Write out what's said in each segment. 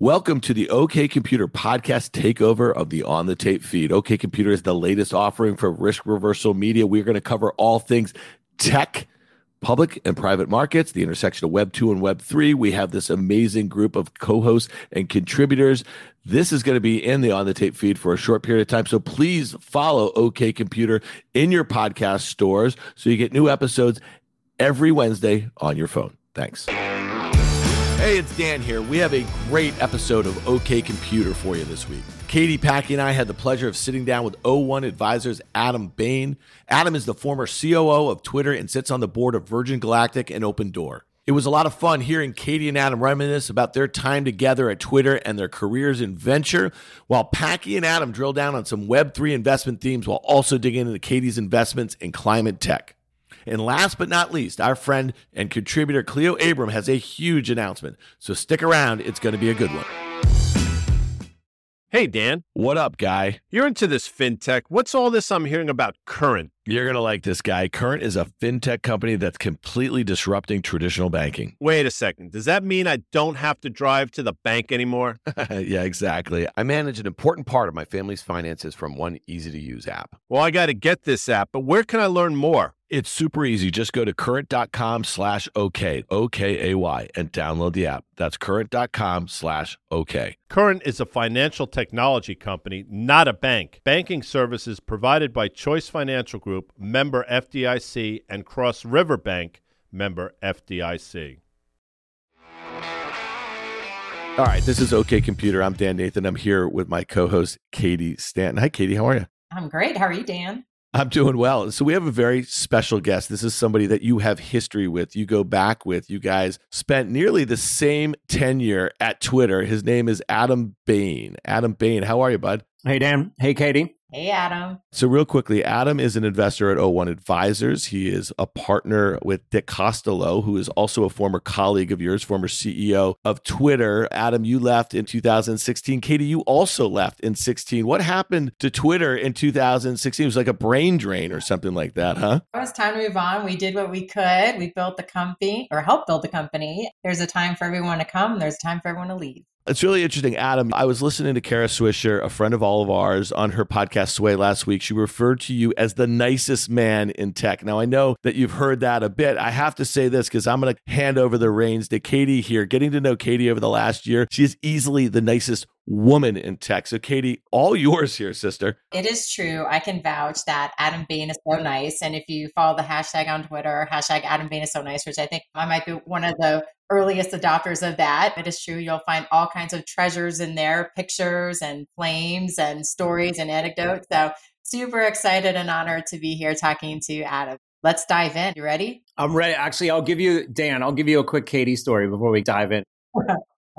Welcome to the OK Computer podcast takeover of the On the Tape feed. OK Computer is the latest offering for risk reversal media. We're going to cover all things tech, public and private markets, the intersection of Web 2 and Web 3. We have this amazing group of co hosts and contributors. This is going to be in the On the Tape feed for a short period of time. So please follow OK Computer in your podcast stores so you get new episodes every Wednesday on your phone. Thanks. Hey, it's Dan here. We have a great episode of OK Computer for you this week. Katie Packy and I had the pleasure of sitting down with O1 Advisors Adam Bain. Adam is the former COO of Twitter and sits on the board of Virgin Galactic and Opendoor. It was a lot of fun hearing Katie and Adam reminisce about their time together at Twitter and their careers in venture, while Packy and Adam drill down on some Web3 investment themes while also digging into Katie's investments in climate tech. And last but not least, our friend and contributor Cleo Abram has a huge announcement. So stick around, it's going to be a good one. Hey, Dan. What up, guy? You're into this fintech. What's all this I'm hearing about Current? You're going to like this guy. Current is a fintech company that's completely disrupting traditional banking. Wait a second. Does that mean I don't have to drive to the bank anymore? yeah, exactly. I manage an important part of my family's finances from one easy to use app. Well, I got to get this app, but where can I learn more? It's super easy. Just go to current.com slash OK, O-K-A-Y, and download the app. That's current.com slash OK. Current is a financial technology company, not a bank. Banking services provided by Choice Financial Group, member FDIC, and Cross River Bank, member FDIC. All right, this is OK Computer. I'm Dan Nathan. I'm here with my co-host Katie Stanton. Hi, Katie. How are you? I'm great. How are you, Dan? I'm doing well. So we have a very special guest. This is somebody that you have history with. You go back with. You guys spent nearly the same tenure at Twitter. His name is Adam Bain. Adam Bain, how are you, bud? Hey, Dan. Hey, Katie. Hey, Adam. So, real quickly, Adam is an investor at O1 Advisors. He is a partner with Dick Costolo, who is also a former colleague of yours, former CEO of Twitter. Adam, you left in 2016. Katie, you also left in 16. What happened to Twitter in 2016? It was like a brain drain or something like that, huh? It was time to move on. We did what we could. We built the company or helped build the company. There's a time for everyone to come, there's a time for everyone to leave. It's really interesting, Adam. I was listening to Kara Swisher, a friend of all of ours, on her podcast Sway last week. She referred to you as the nicest man in tech. Now, I know that you've heard that a bit. I have to say this because I'm going to hand over the reins to Katie here. Getting to know Katie over the last year, she is easily the nicest woman in tech. So, Katie, all yours here, sister. It is true. I can vouch that Adam Bain is so nice. And if you follow the hashtag on Twitter, hashtag Adam Bain is so nice, which I think I might be one of the earliest adopters of that. It is true. You'll find all kinds of treasures in there, pictures and flames and stories and anecdotes. So, super excited and honored to be here talking to Adam. Let's dive in. You ready? I'm ready. Actually, I'll give you, Dan, I'll give you a quick Katie story before we dive in.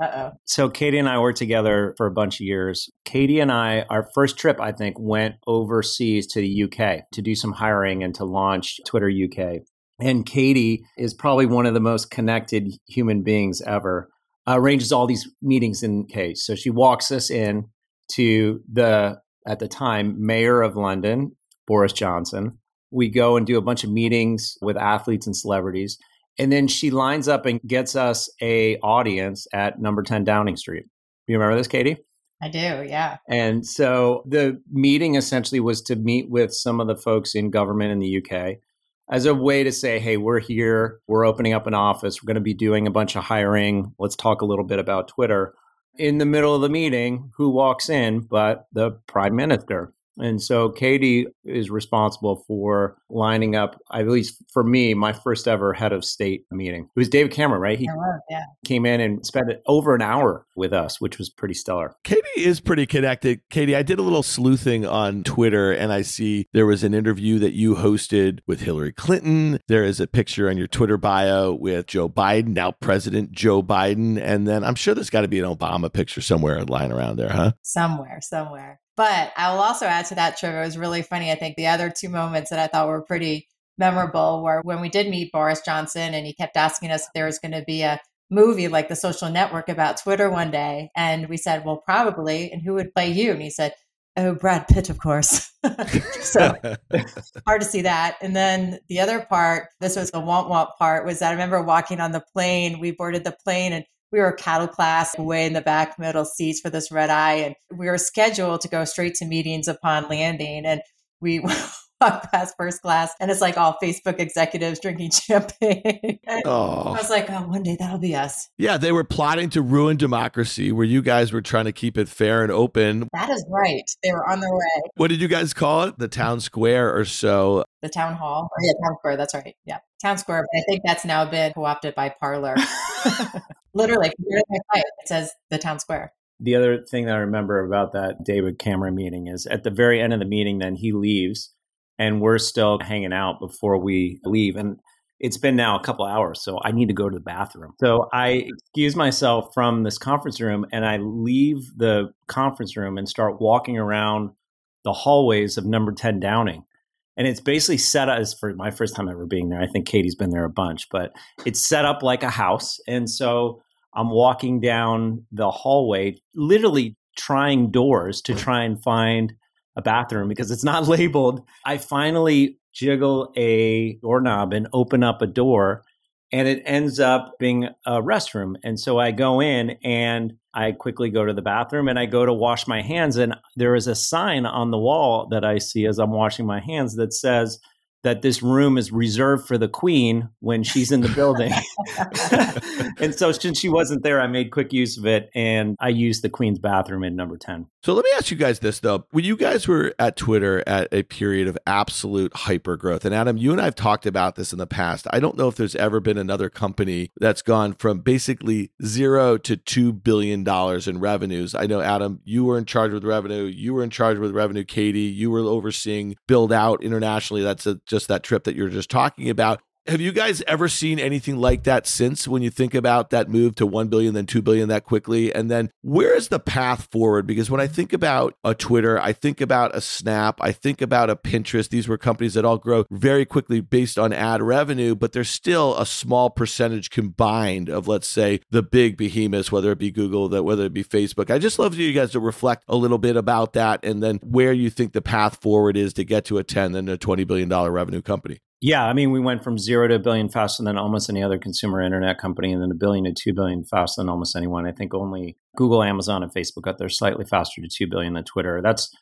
Uh-oh. So Katie and I worked together for a bunch of years. Katie and I, our first trip, I think, went overseas to the UK to do some hiring and to launch Twitter UK. And Katie is probably one of the most connected human beings ever. Arranges all these meetings in case. So she walks us in to the at the time mayor of London, Boris Johnson. We go and do a bunch of meetings with athletes and celebrities and then she lines up and gets us a audience at number 10 Downing Street. You remember this, Katie? I do, yeah. And so the meeting essentially was to meet with some of the folks in government in the UK as a way to say, hey, we're here, we're opening up an office, we're going to be doing a bunch of hiring. Let's talk a little bit about Twitter. In the middle of the meeting, who walks in but the prime minister? And so Katie is responsible for lining up, at least for me, my first ever head of state meeting. It was David Cameron, right? He was, yeah. came in and spent over an hour with us, which was pretty stellar. Katie is pretty connected. Katie, I did a little sleuthing on Twitter and I see there was an interview that you hosted with Hillary Clinton. There is a picture on your Twitter bio with Joe Biden, now President Joe Biden. And then I'm sure there's got to be an Obama picture somewhere lying around there, huh? Somewhere, somewhere. But I will also add to that, Trevor, it was really funny. I think the other two moments that I thought were pretty memorable were when we did meet Boris Johnson and he kept asking us if there was going to be a movie like The Social Network about Twitter one day. And we said, well, probably. And who would play you? And he said, oh, Brad Pitt, of course. so hard to see that. And then the other part, this was the womp womp part, was that I remember walking on the plane. We boarded the plane and we were cattle class way in the back middle seats for this red eye. And we were scheduled to go straight to meetings upon landing. And we walk past first class and it's like all Facebook executives drinking champagne. oh. I was like, oh, one day that'll be us. Yeah, they were plotting to ruin democracy where you guys were trying to keep it fair and open. That is right. They were on their way. What did you guys call it? The town square or so? The town hall? Oh, yeah, town square. That's right. Yeah. Town square. But I think that's now been co opted by Parler. Literally, it says the town square the other thing that I remember about that David Cameron meeting is at the very end of the meeting, then he leaves and we're still hanging out before we leave. And it's been now a couple hours, so I need to go to the bathroom. So I excuse myself from this conference room and I leave the conference room and start walking around the hallways of number 10 Downing. And it's basically set up as for my first time ever being there. I think Katie's been there a bunch, but it's set up like a house. And so I'm walking down the hallway, literally trying doors to try and find a bathroom because it's not labeled. I finally jiggle a doorknob and open up a door and it ends up being a restroom. And so I go in and I quickly go to the bathroom and I go to wash my hands. And there is a sign on the wall that I see as I'm washing my hands that says, that this room is reserved for the queen when she's in the building. and so since she wasn't there, I made quick use of it and I used the queen's bathroom in number 10. So let me ask you guys this though. When you guys were at Twitter at a period of absolute hyper growth, and Adam, you and I have talked about this in the past. I don't know if there's ever been another company that's gone from basically zero to $2 billion in revenues. I know, Adam, you were in charge with revenue. You were in charge with revenue, Katie. You were overseeing build out internationally. That's a just that trip that you're just talking about. Have you guys ever seen anything like that since when you think about that move to 1 billion, then 2 billion that quickly? And then where is the path forward? Because when I think about a Twitter, I think about a Snap, I think about a Pinterest. These were companies that all grow very quickly based on ad revenue, but there's still a small percentage combined of, let's say, the big behemoths, whether it be Google, that whether it be Facebook. I just love you guys to reflect a little bit about that and then where you think the path forward is to get to a 10 and a $20 billion revenue company. Yeah, I mean, we went from zero to a billion faster than almost any other consumer internet company, and then a billion to two billion faster than almost anyone. I think only Google, Amazon, and Facebook got there slightly faster to two billion than Twitter. That's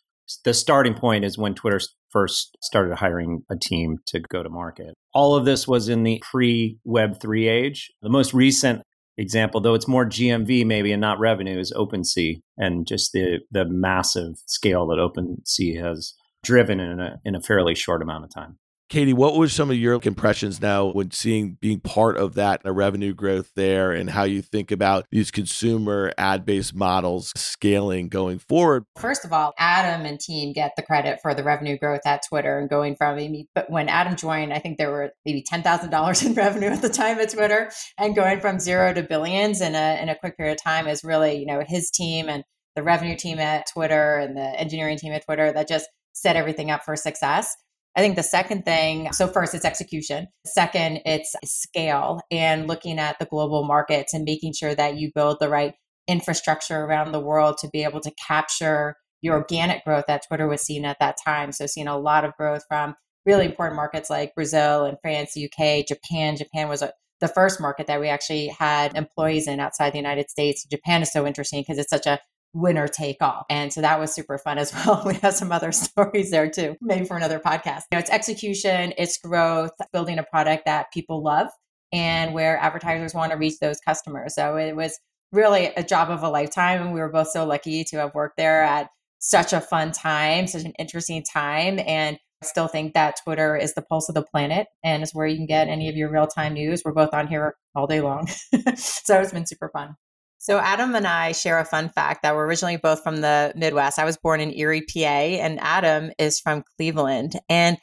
the starting point is when Twitter first started hiring a team to go to market. All of this was in the pre Web three age. The most recent example, though it's more GMV maybe and not revenue, is OpenSea and just the the massive scale that OpenSea has driven in a in a fairly short amount of time. Katie, what were some of your impressions now when seeing being part of that a revenue growth there and how you think about these consumer ad based models scaling going forward? First of all, Adam and team get the credit for the revenue growth at Twitter and going from but when Adam joined, I think there were maybe ten thousand dollars in revenue at the time at Twitter, and going from zero to billions in a in a quick period of time is really you know his team and the revenue team at Twitter and the engineering team at Twitter that just set everything up for success. I think the second thing, so first it's execution. Second, it's scale and looking at the global markets and making sure that you build the right infrastructure around the world to be able to capture your organic growth that Twitter was seeing at that time. So seeing a lot of growth from really important markets like Brazil and France, UK, Japan. Japan was a, the first market that we actually had employees in outside the United States. Japan is so interesting because it's such a winner take all. And so that was super fun as well. We have some other stories there too, maybe for another podcast. You know, it's execution, it's growth, building a product that people love and where advertisers want to reach those customers. So it was really a job of a lifetime. And we were both so lucky to have worked there at such a fun time, such an interesting time. And I still think that Twitter is the pulse of the planet and is where you can get any of your real time news. We're both on here all day long. so it's been super fun. So, Adam and I share a fun fact that we're originally both from the Midwest. I was born in Erie, PA, and Adam is from Cleveland. And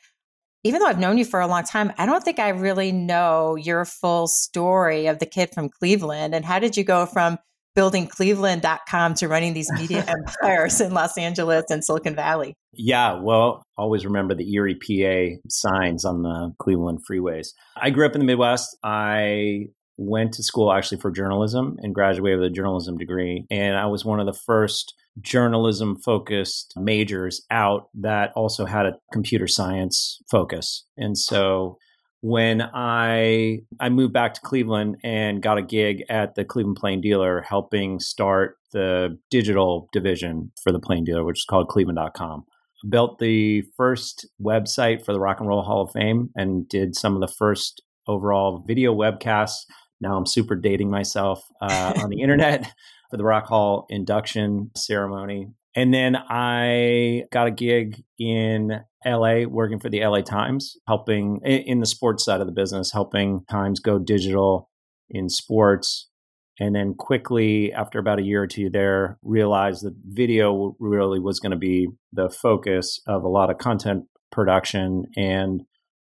even though I've known you for a long time, I don't think I really know your full story of the kid from Cleveland. And how did you go from building cleveland.com to running these media empires in Los Angeles and Silicon Valley? Yeah, well, always remember the Erie, PA signs on the Cleveland freeways. I grew up in the Midwest. I went to school actually for journalism and graduated with a journalism degree. And I was one of the first journalism focused majors out that also had a computer science focus. And so when I I moved back to Cleveland and got a gig at the Cleveland Plain Dealer helping start the digital division for the Plain Dealer, which is called cleveland.com. Built the first website for the Rock and Roll Hall of Fame and did some of the first overall video webcasts. Now I'm super dating myself uh, on the internet for the Rock Hall induction ceremony. And then I got a gig in LA working for the LA Times, helping in the sports side of the business, helping Times go digital in sports. And then quickly, after about a year or two there, realized that video really was going to be the focus of a lot of content production. And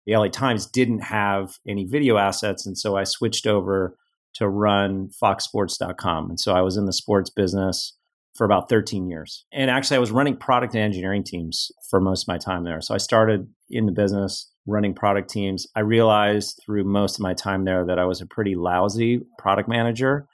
the LA Times didn't have any video assets. And so I switched over to run foxsports.com. And so I was in the sports business for about 13 years. And actually, I was running product and engineering teams for most of my time there. So I started in the business running product teams. I realized through most of my time there that I was a pretty lousy product manager.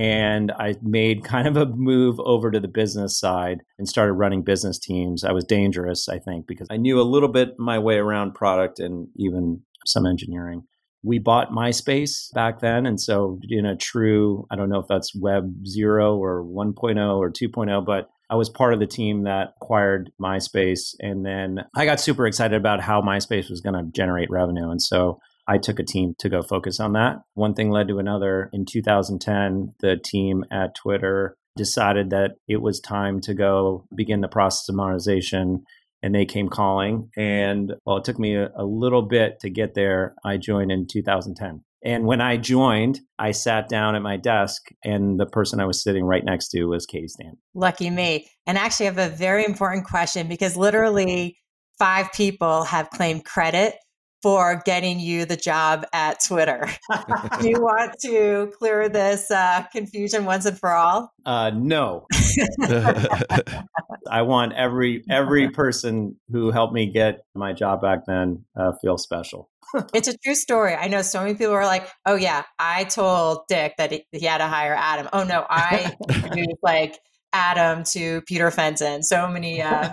And I made kind of a move over to the business side and started running business teams. I was dangerous, I think, because I knew a little bit my way around product and even some engineering we bought MySpace back then. And so, in a true, I don't know if that's Web 0 or 1.0 or 2.0, but I was part of the team that acquired MySpace. And then I got super excited about how MySpace was going to generate revenue. And so I took a team to go focus on that. One thing led to another. In 2010, the team at Twitter decided that it was time to go begin the process of monetization and they came calling. And well, it took me a, a, little bit to get there. I joined in 2010. And when I joined, I sat down at my desk, and the person I was sitting right next to was Katie Stan. Lucky me. And actually, I have a very important question because literally five people have claimed credit for getting you the job at Twitter. Do you want to clear this uh, confusion once and for all? Uh, no. I want every every person who helped me get my job back then uh, feel special. it's a true story. I know so many people are like, "Oh yeah, I told Dick that he, he had to hire Adam." Oh no, I introduced like Adam to Peter Fenton. So many uh, uh,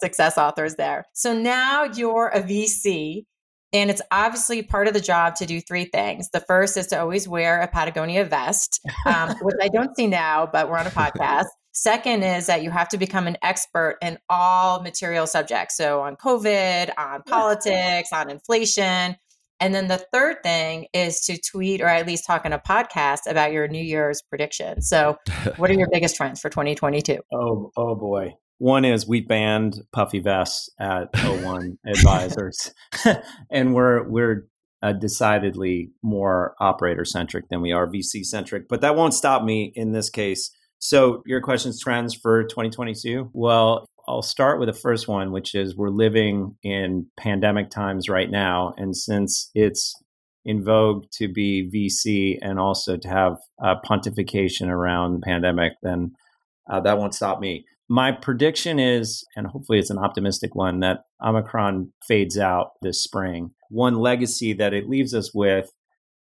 success authors there. So now you're a VC and it's obviously part of the job to do three things. The first is to always wear a Patagonia vest, um, which I don't see now, but we're on a podcast. Second is that you have to become an expert in all material subjects. So on COVID, on politics, on inflation. And then the third thing is to tweet or at least talk in a podcast about your New Year's prediction. So, what are your biggest trends for 2022? Oh, oh boy. One is we banned puffy vests at O1 Advisors, and we're we're uh, decidedly more operator centric than we are VC centric. But that won't stop me in this case. So your question's trends for 2022. Well, I'll start with the first one, which is we're living in pandemic times right now, and since it's in vogue to be VC and also to have pontification around the pandemic, then uh, that won't stop me. My prediction is, and hopefully it's an optimistic one, that Omicron fades out this spring. One legacy that it leaves us with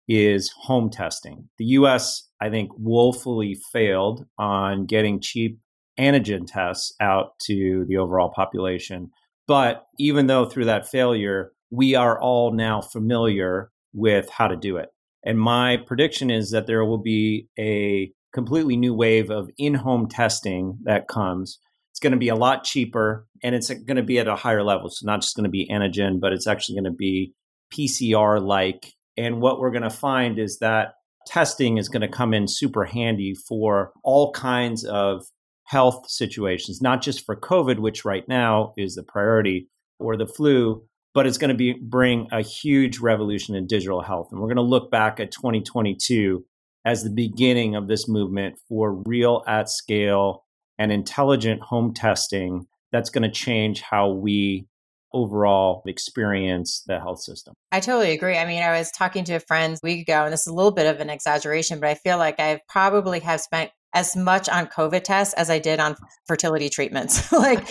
is home testing. The US, I think, woefully failed on getting cheap antigen tests out to the overall population. But even though through that failure, we are all now familiar with how to do it. And my prediction is that there will be a completely new wave of in-home testing that comes. It's going to be a lot cheaper and it's going to be at a higher level. So not just going to be antigen, but it's actually going to be PCR like. And what we're going to find is that testing is going to come in super handy for all kinds of health situations, not just for COVID, which right now is the priority, or the flu, but it's going to be bring a huge revolution in digital health. And we're going to look back at 2022 as the beginning of this movement for real at scale and intelligent home testing that's going to change how we overall experience the health system. I totally agree. I mean, I was talking to a friend a week ago, and this is a little bit of an exaggeration, but I feel like I probably have spent as much on COVID tests as I did on fertility treatments. like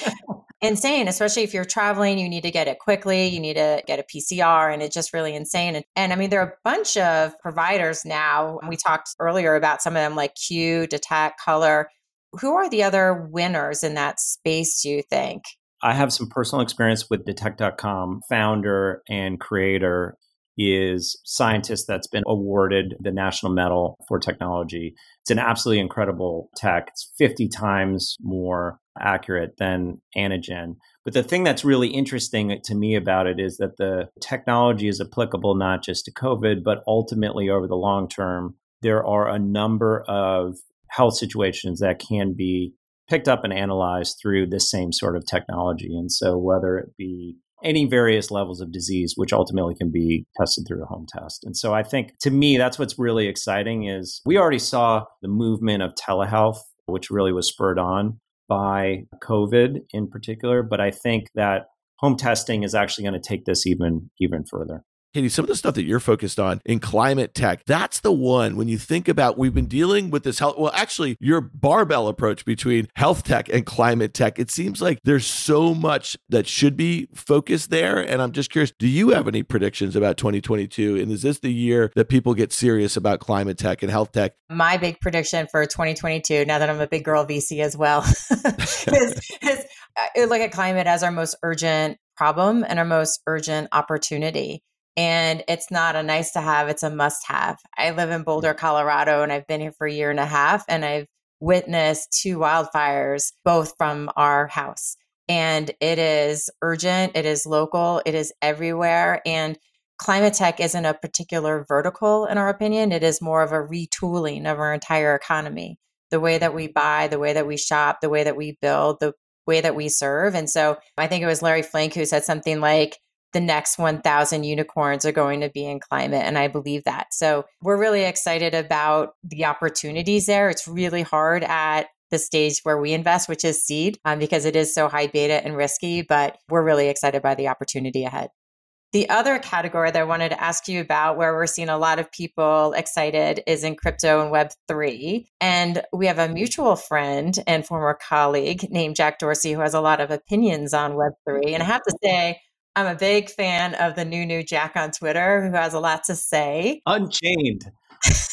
insane, especially if you're traveling, you need to get it quickly, you need to get a PCR, and it's just really insane. And, and I mean, there are a bunch of providers now. We talked earlier about some of them like Cue, Detect, Color. Who are the other winners in that space, do you think? I have some personal experience with Detect.com, founder and creator. is scientist that's been awarded the National Medal for Technology. It's an absolutely incredible tech. It's 50 times more accurate than antigen. But the thing that's really interesting to me about it is that the technology is applicable not just to COVID, but ultimately over the long term, there are a number of health situations that can be picked up and analyzed through this same sort of technology. And so, whether it be any various levels of disease, which ultimately can be tested through a home test. And so, I think to me, that's what's really exciting is we already saw the movement of telehealth, which really was spurred on by COVID in particular. But I think that home testing is actually going to take this even even further. Katie, some of the stuff that you're focused on in climate tech, that's the one when you think about we've been dealing with this health. Well, actually, your barbell approach between health tech and climate tech, it seems like there's so much that should be focused there. And I'm just curious, do you have any predictions about 2022? And is this the year that people get serious about climate tech and health tech? My big prediction for 2022, now that I'm a big girl VC as well, is, is uh, look at climate as our most urgent problem and our most urgent opportunity and it's not a nice to have it's a must have. I live in boulder mm. colorado and i've been here for a year and a half and i've witnessed two wildfires both from our house. And it is urgent it is local it is everywhere and climate tech isn't a particular vertical in our opinion. It is more of a retooling of our entire economy. The way that we buy the way that we shop the way that we build the way that we serve. And so i think it was larry fink who said something like the next 1000 unicorns are going to be in climate and i believe that so we're really excited about the opportunities there it's really hard at the stage where we invest which is seed um, because it is so high beta and risky but we're really excited by the opportunity ahead the other category that I wanted to ask you about, where we're seeing a lot of people excited, is in crypto and Web3. And we have a mutual friend and former colleague named Jack Dorsey who has a lot of opinions on Web3. And I have to say, I'm a big fan of the new new Jack on Twitter who has a lot to say. Unchained.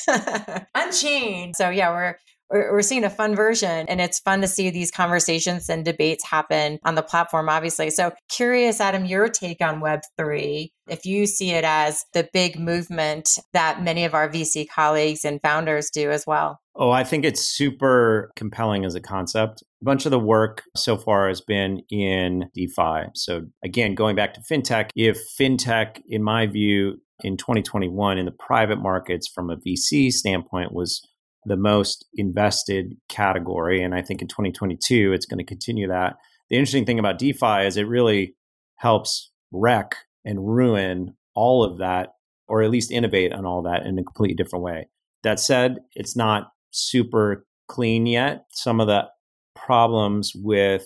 Unchained. So yeah, we're we're seeing a fun version and it's fun to see these conversations and debates happen on the platform obviously so curious adam your take on web3 if you see it as the big movement that many of our vc colleagues and founders do as well oh i think it's super compelling as a concept a bunch of the work so far has been in defi so again going back to fintech if fintech in my view in 2021 in the private markets from a vc standpoint was the most invested category. And I think in 2022, it's going to continue that. The interesting thing about DeFi is it really helps wreck and ruin all of that, or at least innovate on all that in a completely different way. That said, it's not super clean yet. Some of the problems with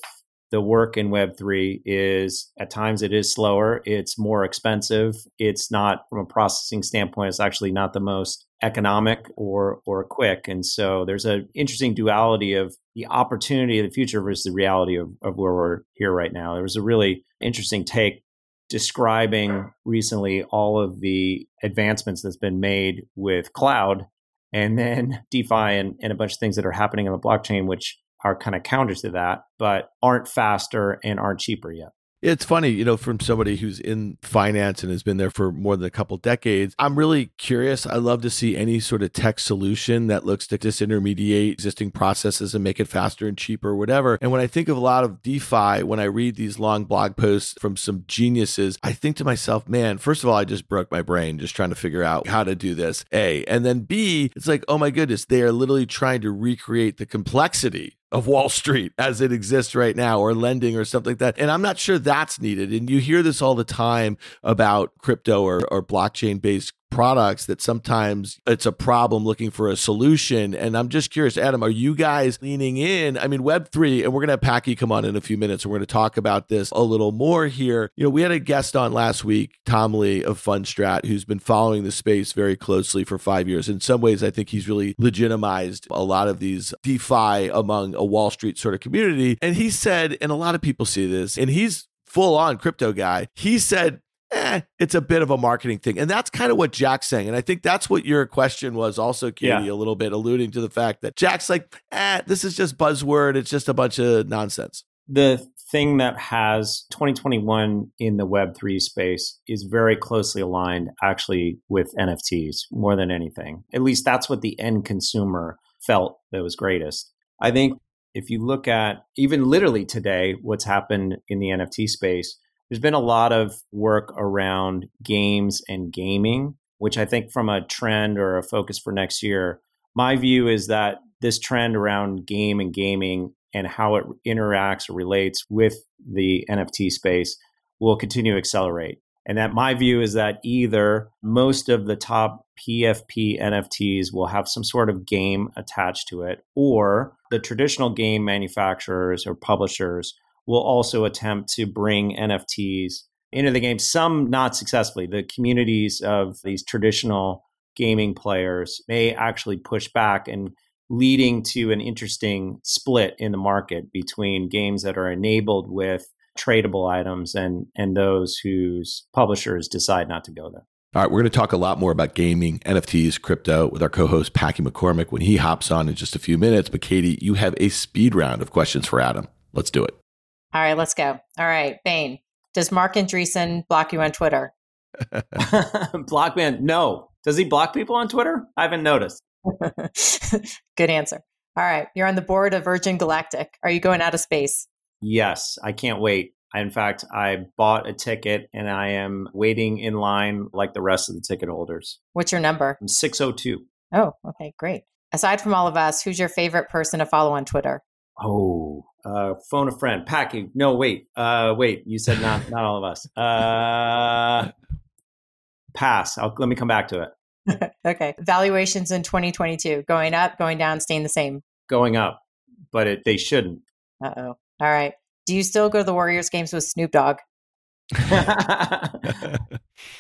the work in web3 is at times it is slower it's more expensive it's not from a processing standpoint it's actually not the most economic or or quick and so there's an interesting duality of the opportunity of the future versus the reality of, of where we're here right now there was a really interesting take describing recently all of the advancements that's been made with cloud and then defi and, and a bunch of things that are happening on the blockchain which are kind of counters to that but aren't faster and aren't cheaper yet it's funny, you know, from somebody who's in finance and has been there for more than a couple decades. I'm really curious. I love to see any sort of tech solution that looks to disintermediate existing processes and make it faster and cheaper, or whatever. And when I think of a lot of DeFi, when I read these long blog posts from some geniuses, I think to myself, man, first of all, I just broke my brain just trying to figure out how to do this. A. And then B, it's like, oh my goodness, they are literally trying to recreate the complexity of Wall Street as it exists right now, or lending or something like that. And I'm not sure that's needed. And you hear this all the time about crypto or, or blockchain based products that sometimes it's a problem looking for a solution. And I'm just curious, Adam, are you guys leaning in? I mean, Web3, and we're going to have Packy come on in a few minutes and we're going to talk about this a little more here. You know, we had a guest on last week, Tom Lee of Fundstrat, who's been following the space very closely for five years. In some ways, I think he's really legitimized a lot of these DeFi among a Wall Street sort of community. And he said, and a lot of people see this, and he's full on crypto guy. He said eh, it's a bit of a marketing thing. And that's kind of what Jack's saying. And I think that's what your question was also, Katie, yeah. a little bit alluding to the fact that Jack's like, eh, this is just buzzword. It's just a bunch of nonsense. The thing that has 2021 in the Web3 space is very closely aligned actually with NFTs more than anything. At least that's what the end consumer felt that was greatest. I think if you look at even literally today, what's happened in the NFT space, there's been a lot of work around games and gaming, which I think from a trend or a focus for next year, my view is that this trend around game and gaming and how it interacts or relates with the NFT space will continue to accelerate. And that my view is that either most of the top PFP NFTs will have some sort of game attached to it, or the traditional game manufacturers or publishers will also attempt to bring NFTs into the game, some not successfully. The communities of these traditional gaming players may actually push back and leading to an interesting split in the market between games that are enabled with tradable items and and those whose publishers decide not to go there. All right, we're going to talk a lot more about gaming, NFTs, crypto with our co-host Packy McCormick when he hops on in just a few minutes. But Katie, you have a speed round of questions for Adam. Let's do it. All right, let's go. All right, Bain, does Marc Andreessen block you on Twitter? block man, no. Does he block people on Twitter? I haven't noticed. Good answer. All right, you're on the board of Virgin Galactic. Are you going out of space? Yes, I can't wait. In fact, I bought a ticket and I am waiting in line like the rest of the ticket holders. What's your number? I'm 602. Oh, okay, great. Aside from all of us, who's your favorite person to follow on Twitter? Oh, uh, phone a friend. Packing. No, wait. Uh, wait. You said not not all of us. Uh, pass. I'll, let me come back to it. okay. Valuations in 2022 going up, going down, staying the same. Going up, but it, they shouldn't. Uh oh. All right. Do you still go to the Warriors games with Snoop Dogg? I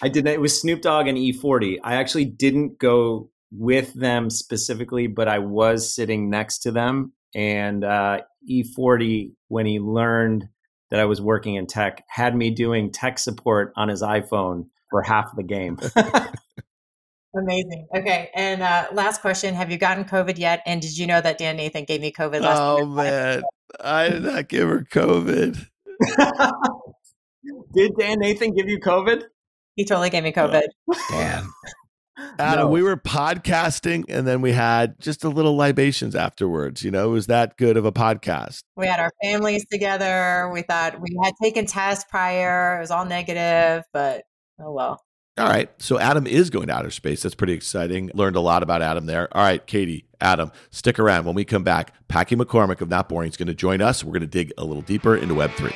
did. It was Snoop Dogg and E40. I actually didn't go with them specifically, but I was sitting next to them. And uh, E40, when he learned that I was working in tech, had me doing tech support on his iPhone for half the game. Amazing. Okay. And uh, last question Have you gotten COVID yet? And did you know that Dan Nathan gave me COVID last Oh, man. I did not give her COVID. did Dan Nathan give you COVID? He totally gave me COVID. Damn. Adam, no. we were podcasting and then we had just a little libations afterwards. You know, it was that good of a podcast. We had our families together. We thought we had taken tests prior. It was all negative, but oh well. All right. So Adam is going to outer space. That's pretty exciting. Learned a lot about Adam there. All right, Katie, Adam, stick around. When we come back, Packy McCormick of Not Boring is going to join us. We're going to dig a little deeper into Web3.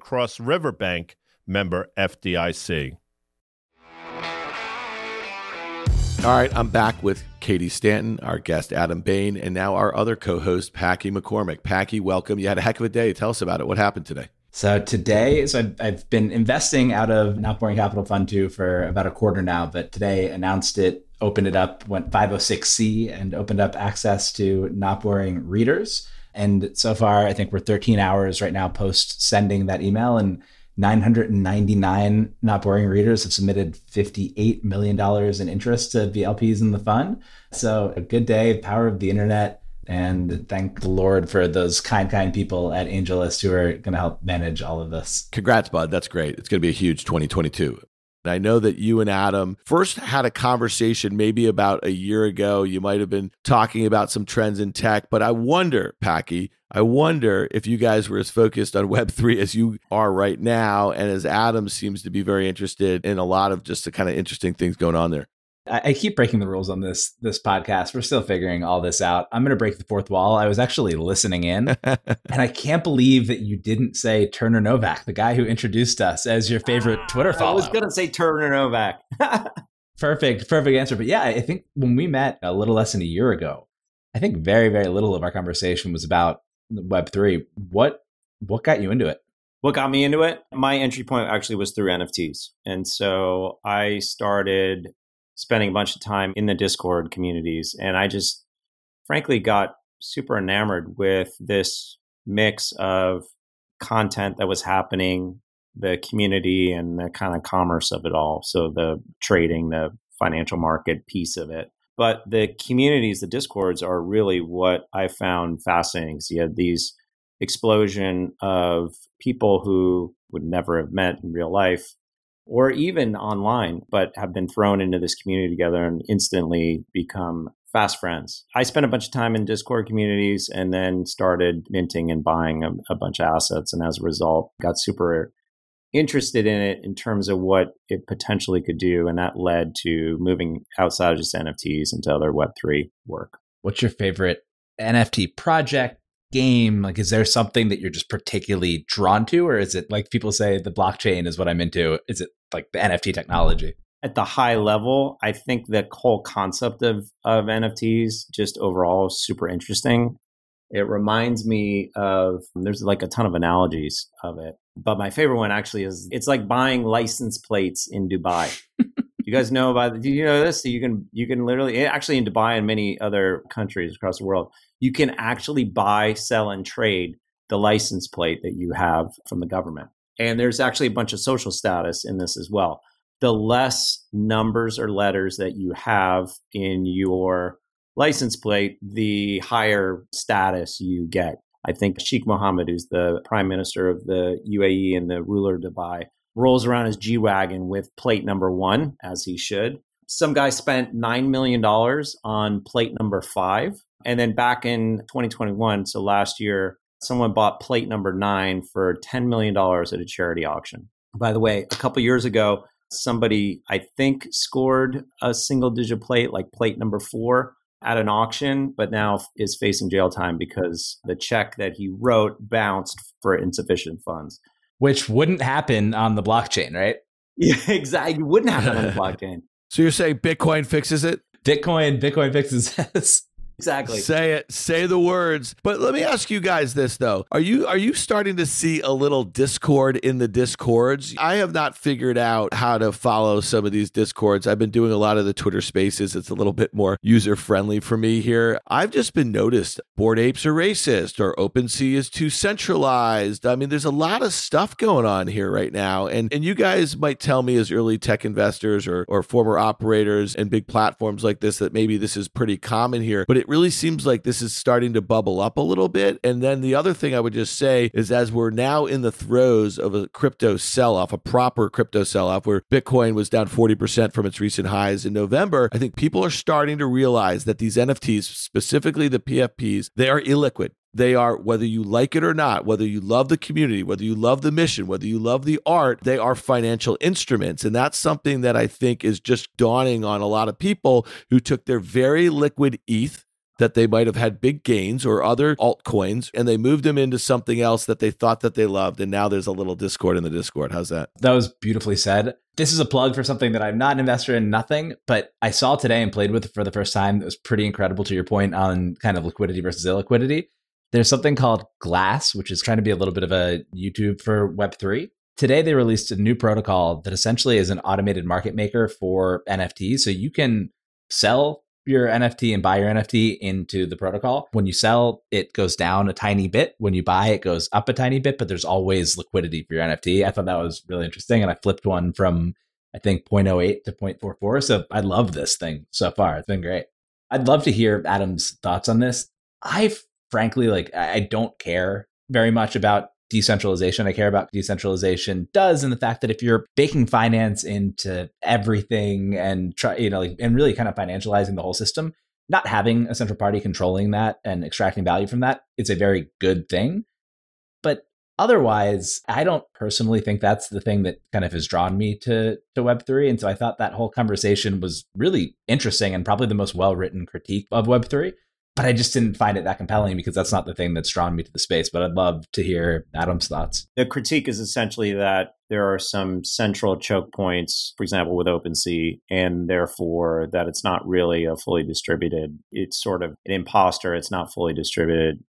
Cross River Bank, member FDIC. All right, I'm back with Katie Stanton, our guest Adam Bain, and now our other co-host Packy McCormick. Packy, welcome. You had a heck of a day. Tell us about it. What happened today? So today, so I've, I've been investing out of Not Boring Capital Fund 2 for about a quarter now, but today announced it, opened it up, went 506C and opened up access to Not Boring readers. And so far, I think we're 13 hours right now post sending that email, and 999 not boring readers have submitted $58 million in interest to VLPs in the fund. So, a good day, power of the internet. And thank the Lord for those kind, kind people at AngelList who are going to help manage all of this. Congrats, bud. That's great. It's going to be a huge 2022. I know that you and Adam first had a conversation maybe about a year ago. You might have been talking about some trends in tech, but I wonder, Packy, I wonder if you guys were as focused on Web3 as you are right now, and as Adam seems to be very interested in a lot of just the kind of interesting things going on there. I, keep breaking the rules on this this podcast. We're still figuring all this out. I'm going to break the fourth wall. I was actually listening in, and I can't believe that you didn't say Turner Novak, the guy who introduced us as your favorite Twitter follower. I was going to say Turner Novak. perfect, perfect answer. But yeah, I think when we met a little less than a year ago, I think very, very little of our conversation was about Web3. What what got you into it? What got me into it? My entry point actually was through NFTs. And so I started spending a bunch of time in the Discord communities. And I just frankly got super enamored with this mix of content that was happening, the community, and the kind of commerce of it all. So the trading, the financial market piece of it. But the communities, the discords, are really what I found fascinating. So you had these explosion of people who would never have met in real life or even online, but have been thrown into this community together and instantly become fast friends. I spent a bunch of time in Discord communities and then started minting and buying a, a bunch of assets. And as a result, got super interested in it in terms of what it potentially could do. And that led to moving outside of just NFTs into other Web3 work. What's your favorite NFT project, game? Like, is there something that you're just particularly drawn to? Or is it like people say the blockchain is what I'm into? Is it like the NFT technology? At the high level, I think the whole concept of, of NFTs just overall is super interesting. It reminds me of there's like a ton of analogies of it. But my favorite one actually is it's like buying license plates in Dubai. you guys know about do you know this? So you can you can literally actually in Dubai and many other countries across the world, you can actually buy, sell, and trade the license plate that you have from the government. And there's actually a bunch of social status in this as well. The less numbers or letters that you have in your license plate, the higher status you get. I think Sheikh Mohammed, who's the prime minister of the UAE and the ruler of Dubai, rolls around his G Wagon with plate number one, as he should. Some guy spent $9 million on plate number five. And then back in 2021, so last year, someone bought plate number nine for $10 million at a charity auction. By the way, a couple years ago, somebody, I think, scored a single digit plate, like plate number four, at an auction, but now is facing jail time because the check that he wrote bounced for insufficient funds. Which wouldn't happen on the blockchain, right? Yeah, exactly. Wouldn't happen on the blockchain. So you're saying Bitcoin fixes it? Bitcoin, Bitcoin fixes this. Exactly. Say it. Say the words. But let me ask you guys this though. Are you are you starting to see a little discord in the discords? I have not figured out how to follow some of these discords. I've been doing a lot of the Twitter spaces. It's a little bit more user friendly for me here. I've just been noticed Bored Apes are racist or OpenSea is too centralized. I mean, there's a lot of stuff going on here right now. And and you guys might tell me as early tech investors or or former operators and big platforms like this that maybe this is pretty common here. But it really seems like this is starting to bubble up a little bit. And then the other thing I would just say is as we're now in the throes of a crypto sell off, a proper crypto sell off, where Bitcoin was down 40% from its recent highs in November, I think people are starting to realize that these NFTs, specifically the PFPs, they are illiquid. They are, whether you like it or not, whether you love the community, whether you love the mission, whether you love the art, they are financial instruments. And that's something that I think is just dawning on a lot of people who took their very liquid ETH that they might have had big gains or other altcoins and they moved them into something else that they thought that they loved and now there's a little discord in the discord. How's that? That was beautifully said. This is a plug for something that i'm not an investor in nothing but i saw today and played with for the first time. It was pretty incredible to your point on kind of liquidity versus illiquidity. There's something called glass which is trying to be a little bit of a youtube for web3 today they released a new protocol that essentially is an automated market maker for nfts so you can sell your NFT and buy your NFT into the protocol. When you sell, it goes down a tiny bit. When you buy, it goes up a tiny bit, but there's always liquidity for your NFT. I thought that was really interesting. And I flipped one from, I think, 0.08 to 0.44. So I love this thing so far. It's been great. I'd love to hear Adam's thoughts on this. I frankly, like, I don't care very much about decentralization I care about decentralization does and the fact that if you're baking finance into everything and try you know like, and really kind of financializing the whole system not having a central party controlling that and extracting value from that it's a very good thing. But otherwise I don't personally think that's the thing that kind of has drawn me to to web3 and so I thought that whole conversation was really interesting and probably the most well-written critique of web3 but I just didn't find it that compelling because that's not the thing that's drawn me to the space. But I'd love to hear Adam's thoughts. The critique is essentially that there are some central choke points, for example, with OpenSea, and therefore that it's not really a fully distributed. It's sort of an imposter. It's not fully distributed.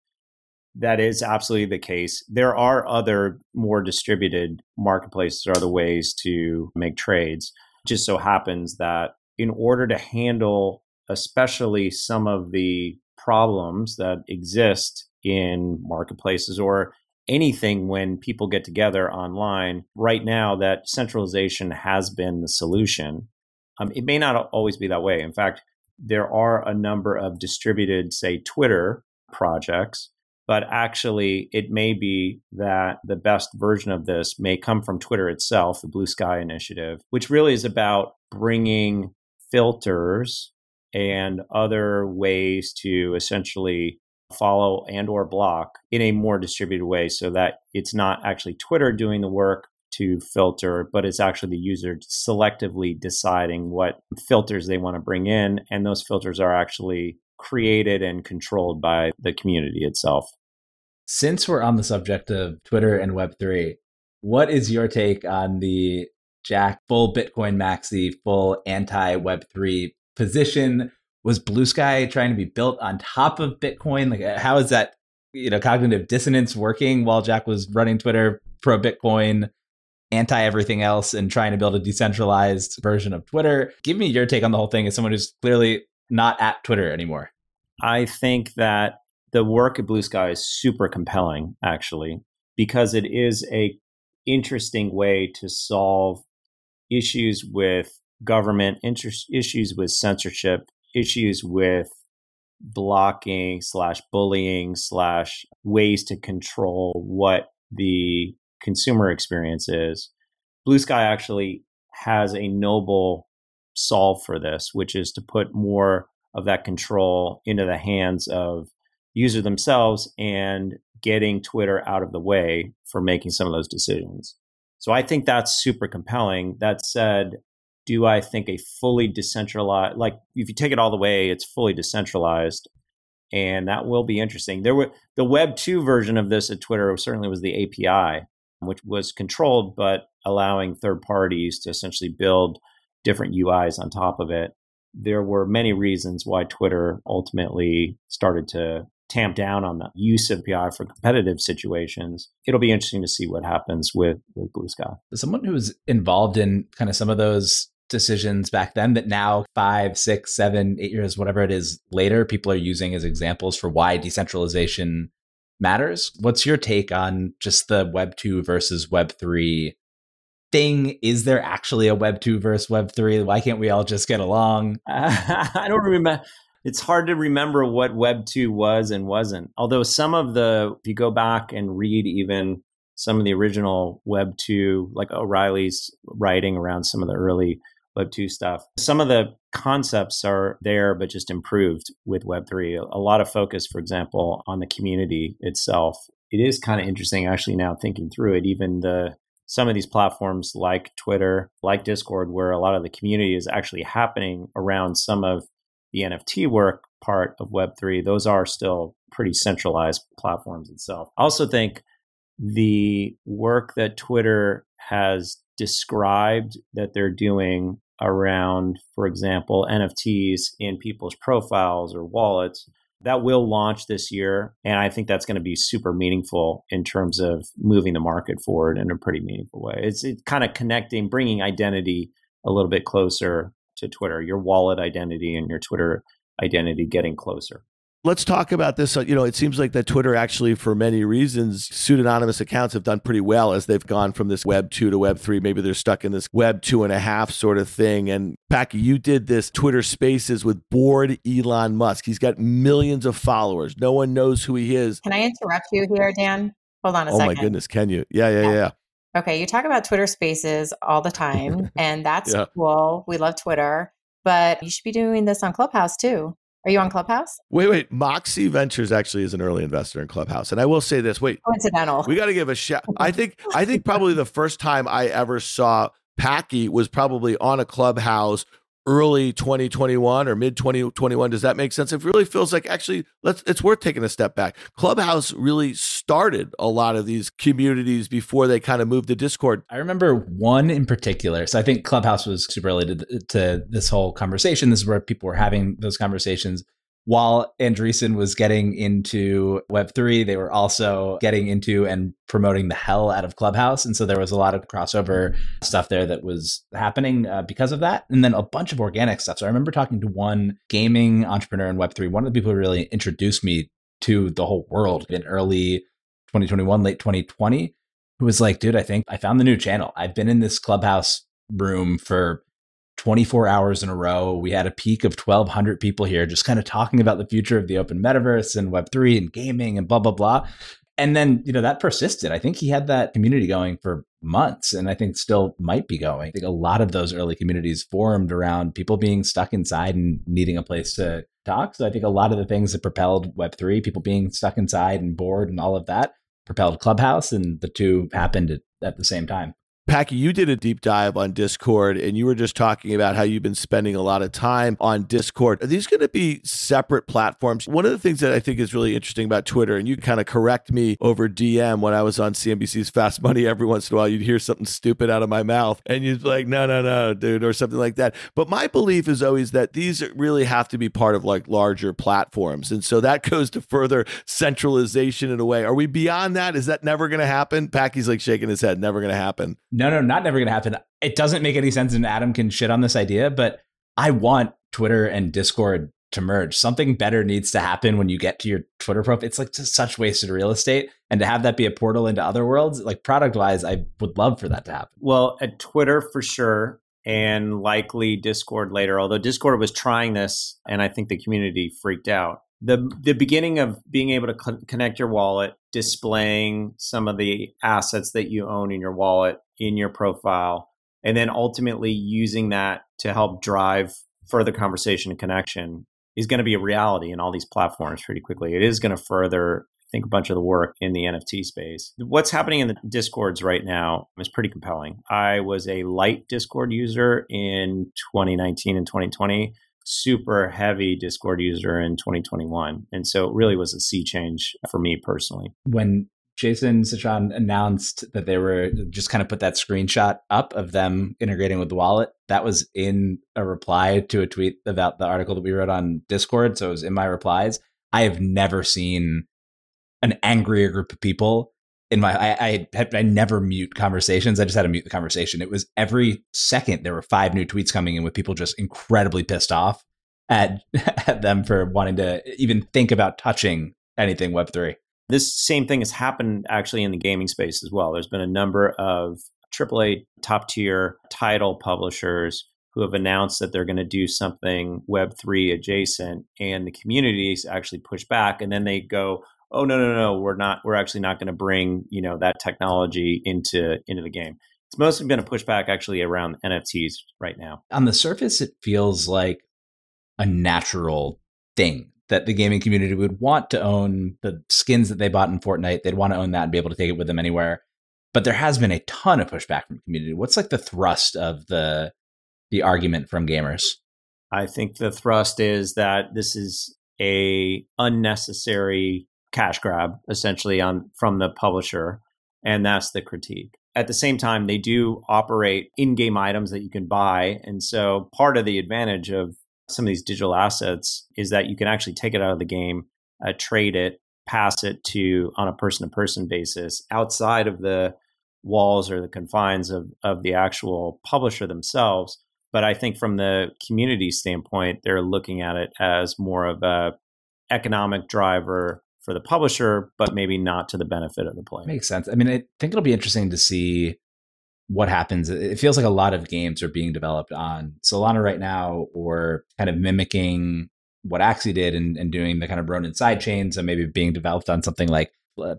that is absolutely the case. There are other more distributed marketplaces or other ways to make trades. It just so happens that in order to handle, especially some of the problems that exist in marketplaces or anything when people get together online, right now that centralization has been the solution. Um, it may not always be that way. In fact, there are a number of distributed, say, Twitter projects but actually it may be that the best version of this may come from Twitter itself, the Blue Sky Initiative, which really is about bringing filters and other ways to essentially follow and or block in a more distributed way so that it's not actually Twitter doing the work to filter, but it's actually the user selectively deciding what filters they want to bring in. And those filters are actually created and controlled by the community itself. Since we're on the subject of Twitter and Web3, what is your take on the Jack full Bitcoin maxi, full anti Web3 position? Was Blue Sky trying to be built on top of Bitcoin? Like, uh, how is that, you know, cognitive dissonance working while Jack was running Twitter pro Bitcoin, anti everything else, and trying to build a decentralized version of Twitter? Give me your take on the whole thing as someone who's clearly not at Twitter anymore. I think that the work at Blue Sky is super compelling, actually, because it is a interesting way to solve issues with government, issues with censorship, issues with blocking slash bullying slash ways to control what the consumer experience is. Blue Sky actually has a noble solve for this, which is to put more of that control into the hands of user themselves and getting Twitter out of the way for making some of those decisions. So I think that's super compelling. That said, do I think a fully decentralized, like if you take it all the way, it's fully decentralized, and that will be interesting. There were the Web two version of this at Twitter certainly was the API, which was controlled but allowing third parties to essentially build different UIs on top of it. There were many reasons why Twitter ultimately started to tamp down on the use of API for competitive situations. It'll be interesting to see what happens with, with Blue Sky. Someone who was involved in kind of some of those decisions back then that now five, six, seven, eight years, whatever it is later, people are using as examples for why decentralization matters. What's your take on just the Web 2 versus Web 3 thing? Is there actually a Web 2 versus Web 3? Why can't we all just get along? I don't remember it's hard to remember what Web 2 was and wasn't. Although some of the, if you go back and read even some of the original Web 2, like O'Reilly's writing around some of the early Web 2 stuff, some of the concepts are there, but just improved with Web 3. A lot of focus, for example, on the community itself. It is kind of interesting actually now thinking through it, even the some of these platforms like Twitter, like Discord, where a lot of the community is actually happening around some of the NFT work part of Web3, those are still pretty centralized platforms itself. I also think the work that Twitter has described that they're doing around, for example, NFTs in people's profiles or wallets, that will launch this year. And I think that's going to be super meaningful in terms of moving the market forward in a pretty meaningful way. It's, it's kind of connecting, bringing identity a little bit closer to Twitter, your wallet identity and your Twitter identity getting closer. Let's talk about this. Uh, you know, it seems like that Twitter actually, for many reasons, pseudonymous accounts have done pretty well as they've gone from this Web 2 to Web 3. Maybe they're stuck in this Web two and a half sort of thing. And Packy, you did this Twitter spaces with bored Elon Musk. He's got millions of followers. No one knows who he is. Can I interrupt you here, Dan? Hold on a oh second. Oh, my goodness. Can you? Yeah, yeah, yeah. yeah. Okay. You talk about Twitter spaces all the time, and that's yeah. cool. We love Twitter but you should be doing this on Clubhouse too. Are you on Clubhouse? Wait, wait. Moxie Ventures actually is an early investor in Clubhouse, and I will say this. Wait, coincidental. We got to give a shout. I think. I think probably the first time I ever saw Packy was probably on a Clubhouse early 2021 or mid 2021 does that make sense? It really feels like actually let's it's worth taking a step back. Clubhouse really started a lot of these communities before they kind of moved to discord. I remember one in particular. So i think clubhouse was super related to this whole conversation. This is where people were having those conversations while Andreessen was getting into Web3, they were also getting into and promoting the hell out of Clubhouse. And so there was a lot of crossover stuff there that was happening uh, because of that. And then a bunch of organic stuff. So I remember talking to one gaming entrepreneur in Web3, one of the people who really introduced me to the whole world in early 2021, late 2020, who was like, dude, I think I found the new channel. I've been in this Clubhouse room for 24 hours in a row. We had a peak of 1,200 people here just kind of talking about the future of the open metaverse and Web3 and gaming and blah, blah, blah. And then, you know, that persisted. I think he had that community going for months and I think still might be going. I think a lot of those early communities formed around people being stuck inside and needing a place to talk. So I think a lot of the things that propelled Web3, people being stuck inside and bored and all of that, propelled Clubhouse. And the two happened at, at the same time. Packy, you did a deep dive on Discord and you were just talking about how you've been spending a lot of time on Discord. Are these going to be separate platforms? One of the things that I think is really interesting about Twitter, and you kind of correct me over DM when I was on CNBC's Fast Money, every once in a while you'd hear something stupid out of my mouth and you'd be like, no, no, no, dude, or something like that. But my belief is always that these really have to be part of like larger platforms. And so that goes to further centralization in a way. Are we beyond that? Is that never going to happen? Packy's like shaking his head, never going to happen. No, no, not never going to happen. It doesn't make any sense, and Adam can shit on this idea, but I want Twitter and Discord to merge. Something better needs to happen when you get to your Twitter profile. It's like just such wasted real estate. And to have that be a portal into other worlds, like product wise, I would love for that to happen. Well, at Twitter for sure, and likely Discord later, although Discord was trying this and I think the community freaked out the the beginning of being able to connect your wallet, displaying some of the assets that you own in your wallet in your profile, and then ultimately using that to help drive further conversation and connection is going to be a reality in all these platforms pretty quickly. It is going to further I think a bunch of the work in the NFT space. What's happening in the discords right now is pretty compelling. I was a light Discord user in 2019 and 2020 super heavy Discord user in 2021. And so it really was a sea change for me personally. When Jason Citron announced that they were just kind of put that screenshot up of them integrating with the wallet. That was in a reply to a tweet about the article that we wrote on Discord. So it was in my replies. I have never seen an angrier group of people in my I, I had I never mute conversations. I just had to mute the conversation. It was every second there were five new tweets coming in with people just incredibly pissed off at at them for wanting to even think about touching anything Web three. This same thing has happened actually in the gaming space as well. There's been a number of AAA top tier title publishers who have announced that they're going to do something Web3 adjacent, and the communities actually push back. And then they go, oh no no no we're not we're actually not going to bring you know that technology into into the game it's mostly been a pushback actually around nfts right now on the surface it feels like a natural thing that the gaming community would want to own the skins that they bought in fortnite. They'd want to own that and be able to take it with them anywhere. But there has been a ton of pushback from the community. What's like the thrust of the the argument from gamers? I think the thrust is that this is a unnecessary cash grab essentially on from the publisher and that's the critique. At the same time they do operate in-game items that you can buy and so part of the advantage of some of these digital assets is that you can actually take it out of the game uh, trade it pass it to on a person-to-person basis outside of the walls or the confines of, of the actual publisher themselves but i think from the community standpoint they're looking at it as more of a economic driver for the publisher, but maybe not to the benefit of the player. Makes sense. I mean, I think it'll be interesting to see what happens. It feels like a lot of games are being developed on Solana right now, or kind of mimicking what Axie did and, and doing the kind of Ronin side chain. So maybe being developed on something like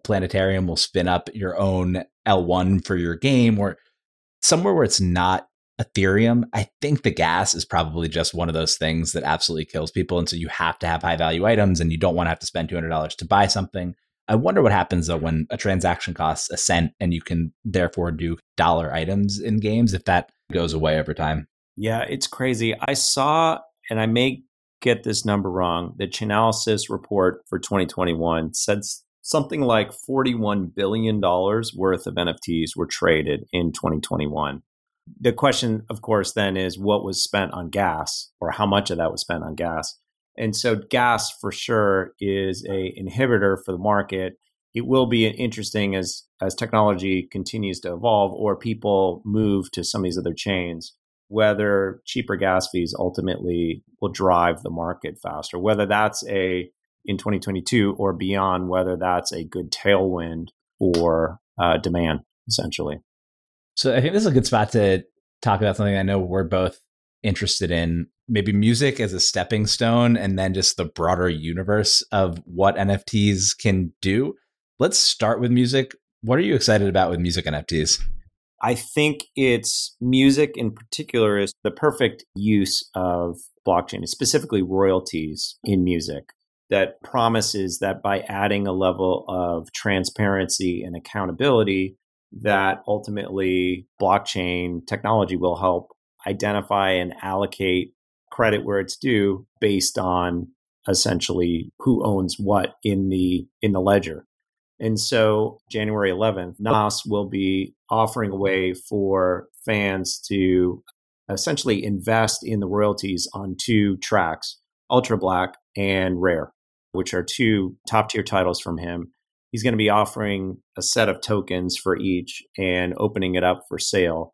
Planetarium will spin up your own L1 for your game, or somewhere where it's not Ethereum, I think the gas is probably just one of those things that absolutely kills people. And so you have to have high value items and you don't want to have to spend $200 to buy something. I wonder what happens though when a transaction costs a cent and you can therefore do dollar items in games if that goes away over time. Yeah, it's crazy. I saw, and I may get this number wrong, the Chainalysis report for 2021 said something like $41 billion worth of NFTs were traded in 2021 the question, of course, then is what was spent on gas or how much of that was spent on gas. And so gas for sure is a inhibitor for the market. It will be interesting as as technology continues to evolve or people move to some of these other chains, whether cheaper gas fees ultimately will drive the market faster, whether that's a in 2022 or beyond, whether that's a good tailwind for uh, demand, essentially. So I think this is a good spot to talk about something I know we're both interested in maybe music as a stepping stone and then just the broader universe of what NFTs can do. Let's start with music. What are you excited about with music NFTs? I think it's music in particular is the perfect use of blockchain, specifically royalties in music that promises that by adding a level of transparency and accountability, that ultimately blockchain technology will help identify and allocate credit where it's due based on essentially who owns what in the in the ledger. And so January 11th, Nas will be offering a way for fans to essentially invest in the royalties on two tracks, Ultra Black and Rare which are two top tier titles from him. He's going to be offering a set of tokens for each and opening it up for sale.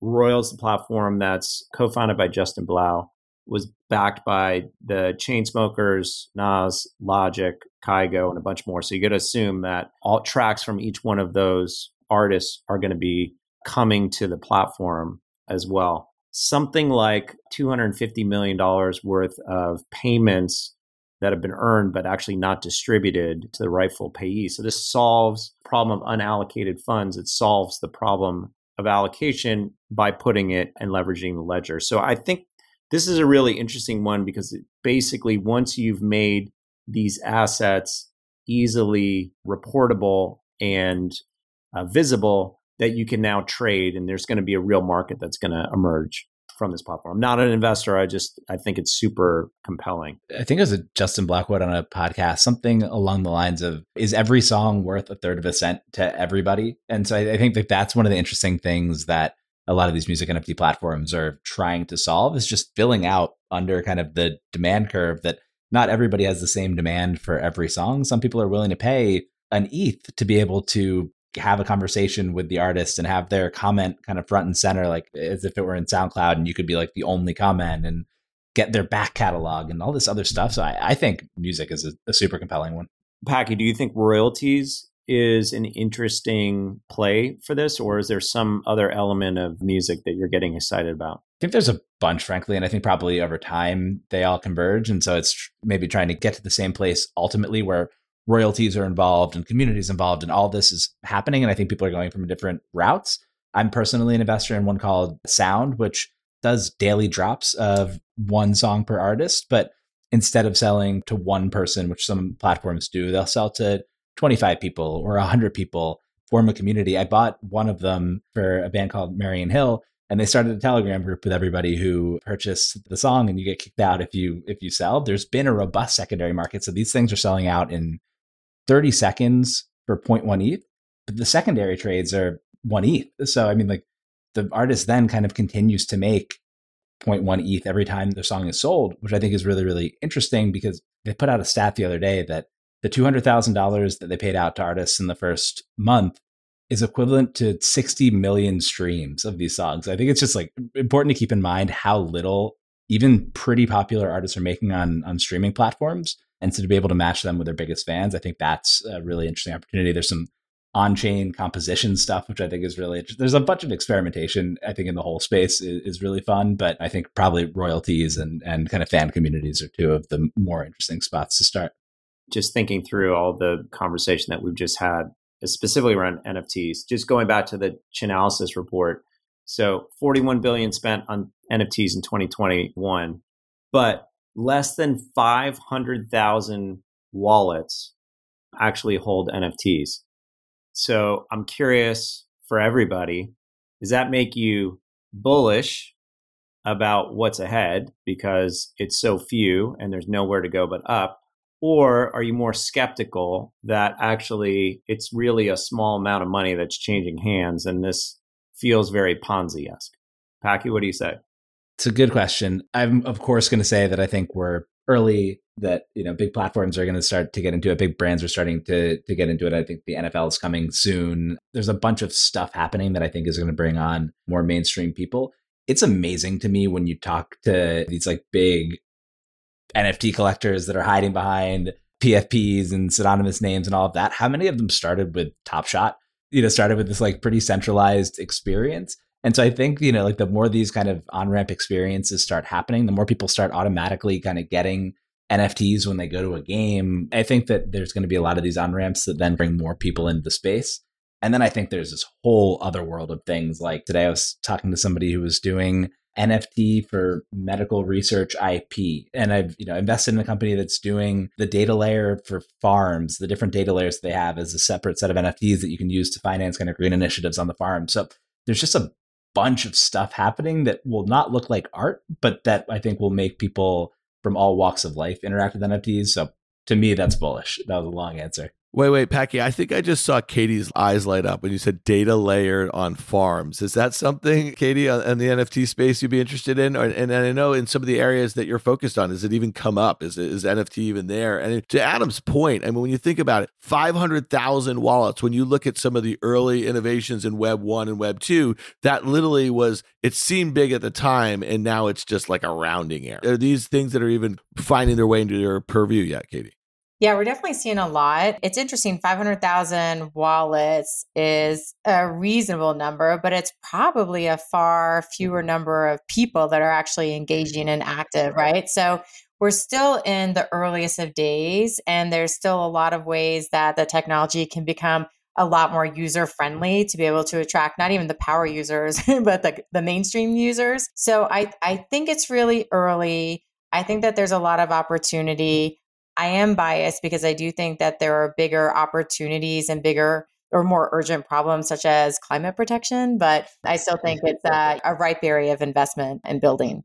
Royals, the platform that's co founded by Justin Blau, was backed by the Chainsmokers, Nas, Logic, Kygo, and a bunch more. So you got to assume that all tracks from each one of those artists are going to be coming to the platform as well. Something like $250 million worth of payments that have been earned but actually not distributed to the rightful payee. So this solves problem of unallocated funds. It solves the problem of allocation by putting it and leveraging the ledger. So I think this is a really interesting one because basically once you've made these assets easily reportable and uh, visible that you can now trade and there's going to be a real market that's going to emerge from this platform. I'm not an investor. I just I think it's super compelling. I think it was a Justin Blackwood on a podcast, something along the lines of is every song worth a third of a cent to everybody? And so I, I think that that's one of the interesting things that a lot of these music NFT platforms are trying to solve is just filling out under kind of the demand curve that not everybody has the same demand for every song. Some people are willing to pay an ETH to be able to have a conversation with the artist and have their comment kind of front and center, like as if it were in SoundCloud and you could be like the only comment and get their back catalog and all this other stuff. So I, I think music is a, a super compelling one. Packy, do you think royalties is an interesting play for this, or is there some other element of music that you're getting excited about? I think there's a bunch, frankly, and I think probably over time they all converge. And so it's maybe trying to get to the same place ultimately where royalties are involved and communities involved and all this is happening and i think people are going from different routes i'm personally an investor in one called sound which does daily drops of one song per artist but instead of selling to one person which some platforms do they'll sell to 25 people or 100 people form a community i bought one of them for a band called marian hill and they started a telegram group with everybody who purchased the song and you get kicked out if you if you sell there's been a robust secondary market so these things are selling out in 30 seconds for 0.1 ETH, but the secondary trades are 1 ETH. So, I mean, like the artist then kind of continues to make 0.1 ETH every time their song is sold, which I think is really, really interesting because they put out a stat the other day that the $200,000 that they paid out to artists in the first month is equivalent to 60 million streams of these songs. I think it's just like important to keep in mind how little even pretty popular artists are making on on streaming platforms and so to be able to match them with their biggest fans, I think that's a really interesting opportunity. There's some on-chain composition stuff, which I think is really there's a bunch of experimentation. I think in the whole space is, is, really fun, but I think probably royalties and and kind of fan communities are two of the more interesting spots to start. Just thinking through all the conversation that we've just had, specifically around NFTs. Just going back to the Chainalysis report, so 41 billion spent on NFTs in 2021, but less than 500,000 wallets actually hold NFTs. So I'm curious for everybody, does that make you bullish about what's ahead because it's so few and there's nowhere to go but up? Or are you more skeptical that actually it's really a small amount of money that's changing hands and this feels very Ponzi esque? Packy, what do you say? It's a good question. I'm, of course, going to say that I think we're early that you know big platforms are going to start to get into it big brands are starting to to get into it i think the nfl is coming soon there's a bunch of stuff happening that i think is going to bring on more mainstream people it's amazing to me when you talk to these like big nft collectors that are hiding behind pfps and pseudonymous names and all of that how many of them started with top shot you know started with this like pretty centralized experience and so I think, you know, like the more these kind of on ramp experiences start happening, the more people start automatically kind of getting NFTs when they go to a game. I think that there's going to be a lot of these on ramps that then bring more people into the space. And then I think there's this whole other world of things. Like today, I was talking to somebody who was doing NFT for medical research IP. And I've, you know, invested in a company that's doing the data layer for farms, the different data layers they have as a separate set of NFTs that you can use to finance kind of green initiatives on the farm. So there's just a bunch of stuff happening that will not look like art, but that I think will make people from all walks of life interact with NFTs. So to me, that's bullish. That was a long answer. Wait, wait, Packy. I think I just saw Katie's eyes light up when you said data layered on farms. Is that something, Katie, in the NFT space you'd be interested in? And, and, I know in some of the areas that you're focused on, does it even come up? Is, is NFT even there? And to Adam's point, I mean, when you think about it, 500,000 wallets, when you look at some of the early innovations in Web 1 and Web 2, that literally was, it seemed big at the time, and now it's just like a rounding error. Are these things that are even finding their way into your purview yet, Katie? Yeah, we're definitely seeing a lot. It's interesting. 500,000 wallets is a reasonable number, but it's probably a far fewer number of people that are actually engaging and active, right? So we're still in the earliest of days, and there's still a lot of ways that the technology can become a lot more user friendly to be able to attract not even the power users, but the, the mainstream users. So I, I think it's really early. I think that there's a lot of opportunity. I am biased because I do think that there are bigger opportunities and bigger or more urgent problems such as climate protection, but I still think it's a, a ripe area of investment and building.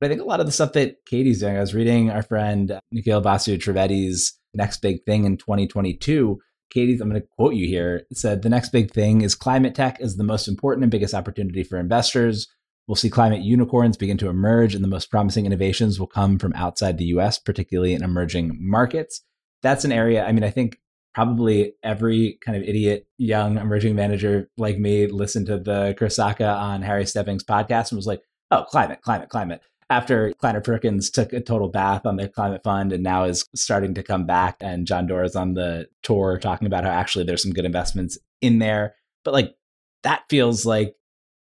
But I think a lot of the stuff that Katie's doing, I was reading our friend Nikhil Basu Trivedi's next big thing in 2022. Katie's, I'm going to quote you here, said the next big thing is climate tech is the most important and biggest opportunity for investors. We'll see climate unicorns begin to emerge, and the most promising innovations will come from outside the US, particularly in emerging markets. That's an area, I mean, I think probably every kind of idiot young emerging manager like me listened to the Sacca on Harry Stebbings podcast and was like, oh, climate, climate, climate. After Kleiner Perkins took a total bath on the climate fund and now is starting to come back, and John Doerr is on the tour talking about how actually there's some good investments in there. But like that feels like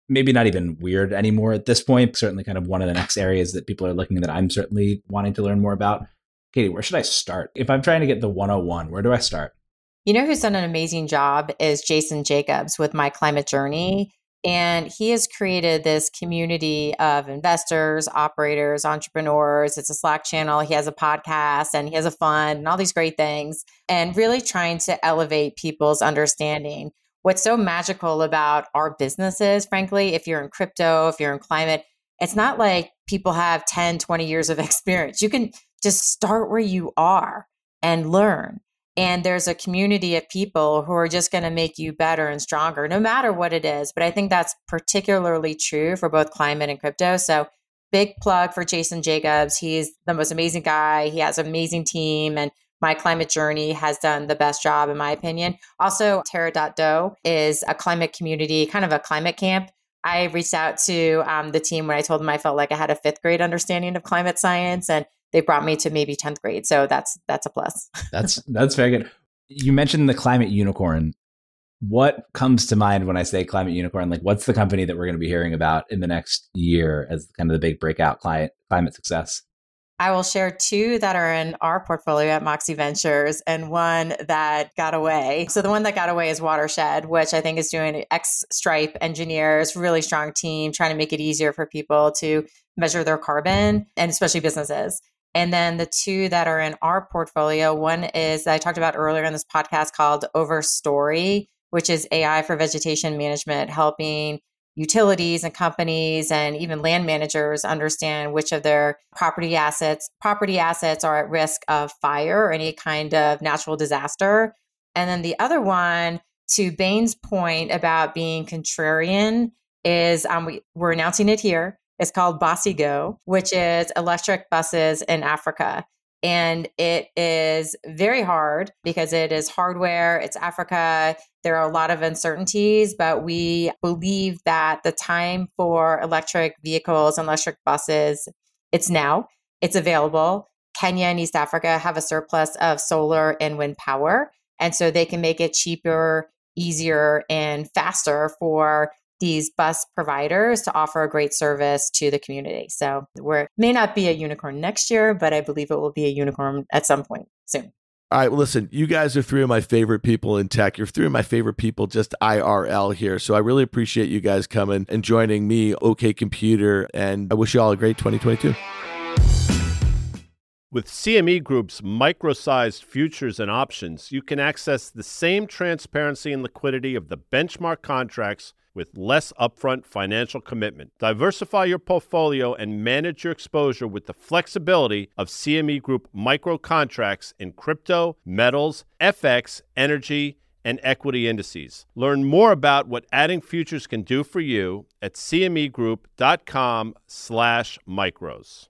maybe not even weird anymore at this point. Certainly, kind of one of the next areas that people are looking that I'm certainly wanting to learn more about. Katie, where should I start? If I'm trying to get the 101, where do I start? You know who's done an amazing job is Jason Jacobs with My Climate Journey. And he has created this community of investors, operators, entrepreneurs. It's a Slack channel. He has a podcast and he has a fund and all these great things, and really trying to elevate people's understanding what's so magical about our businesses, frankly, if you're in crypto, if you're in climate, it's not like people have 10, 20 years of experience. You can just start where you are and learn. And there's a community of people who are just going to make you better and stronger, no matter what it is. But I think that's particularly true for both climate and crypto. So, big plug for Jason Jacobs. He's the most amazing guy. He has an amazing team. And my Climate Journey has done the best job, in my opinion. Also, Terra.do is a climate community, kind of a climate camp. I reached out to um, the team when I told them I felt like I had a fifth grade understanding of climate science, and they brought me to maybe 10th grade. So that's that's a plus. that's that's very good. You mentioned the climate unicorn. What comes to mind when I say climate unicorn? Like, what's the company that we're going to be hearing about in the next year as kind of the big breakout climate climate success? I will share two that are in our portfolio at Moxie Ventures and one that got away. So the one that got away is Watershed, which I think is doing X Stripe engineers, really strong team, trying to make it easier for people to measure their carbon and especially businesses. And then the two that are in our portfolio, one is I talked about earlier in this podcast called Overstory, which is AI for vegetation management, helping utilities and companies and even land managers understand which of their property assets property assets are at risk of fire or any kind of natural disaster and then the other one to bain's point about being contrarian is um, we, we're announcing it here it's called BasiGo, which is electric buses in Africa. And it is very hard because it is hardware, it's Africa. There are a lot of uncertainties, but we believe that the time for electric vehicles and electric buses, it's now. It's available. Kenya and East Africa have a surplus of solar and wind power. And so they can make it cheaper, easier, and faster for these bus providers to offer a great service to the community. So we're may not be a unicorn next year, but I believe it will be a unicorn at some point soon. All right, well, listen, you guys are three of my favorite people in tech. You're three of my favorite people just IRL here. So I really appreciate you guys coming and joining me, OK Computer, and I wish you all a great 2022. With CME Group's micro sized futures and options, you can access the same transparency and liquidity of the benchmark contracts with less upfront financial commitment. Diversify your portfolio and manage your exposure with the flexibility of CME Group micro contracts in crypto, metals, FX, energy, and equity indices. Learn more about what adding futures can do for you at cmegroup.com/micros.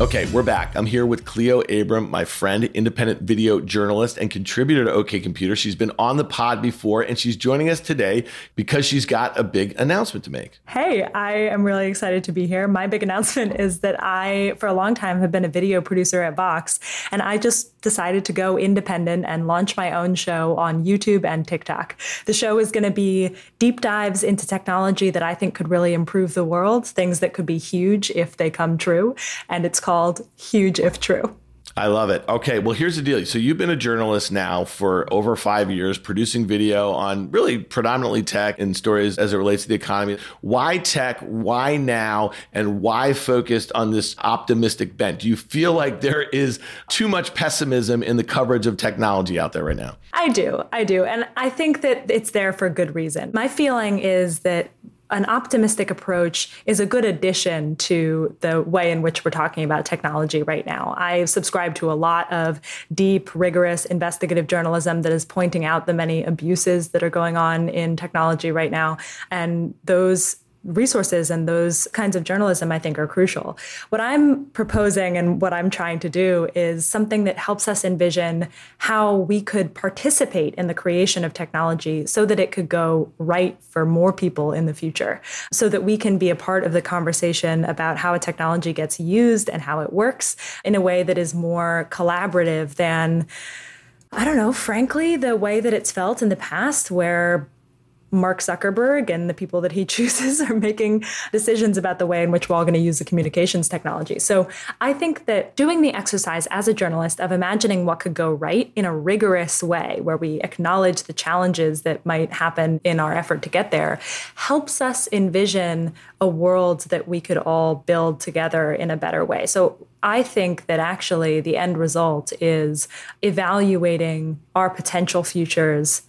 Okay, we're back. I'm here with Cleo Abram, my friend, independent video journalist and contributor to OK Computer. She's been on the pod before and she's joining us today because she's got a big announcement to make. Hey, I am really excited to be here. My big announcement is that I, for a long time, have been a video producer at Vox, and I just decided to go independent and launch my own show on YouTube and TikTok. The show is going to be deep dives into technology that I think could really improve the world, things that could be huge if they come true. And it's called Huge If True. I love it. Okay, well, here's the deal. So, you've been a journalist now for over five years, producing video on really predominantly tech and stories as it relates to the economy. Why tech? Why now? And why focused on this optimistic bent? Do you feel like there is too much pessimism in the coverage of technology out there right now? I do. I do. And I think that it's there for a good reason. My feeling is that an optimistic approach is a good addition to the way in which we're talking about technology right now. I subscribe to a lot of deep, rigorous investigative journalism that is pointing out the many abuses that are going on in technology right now. And those resources and those kinds of journalism I think are crucial. What I'm proposing and what I'm trying to do is something that helps us envision how we could participate in the creation of technology so that it could go right for more people in the future, so that we can be a part of the conversation about how a technology gets used and how it works in a way that is more collaborative than I don't know, frankly, the way that it's felt in the past, where Mark Zuckerberg and the people that he chooses are making decisions about the way in which we're all going to use the communications technology. So I think that doing the exercise as a journalist of imagining what could go right in a rigorous way, where we acknowledge the challenges that might happen in our effort to get there, helps us envision a world that we could all build together in a better way. So I think that actually the end result is evaluating our potential futures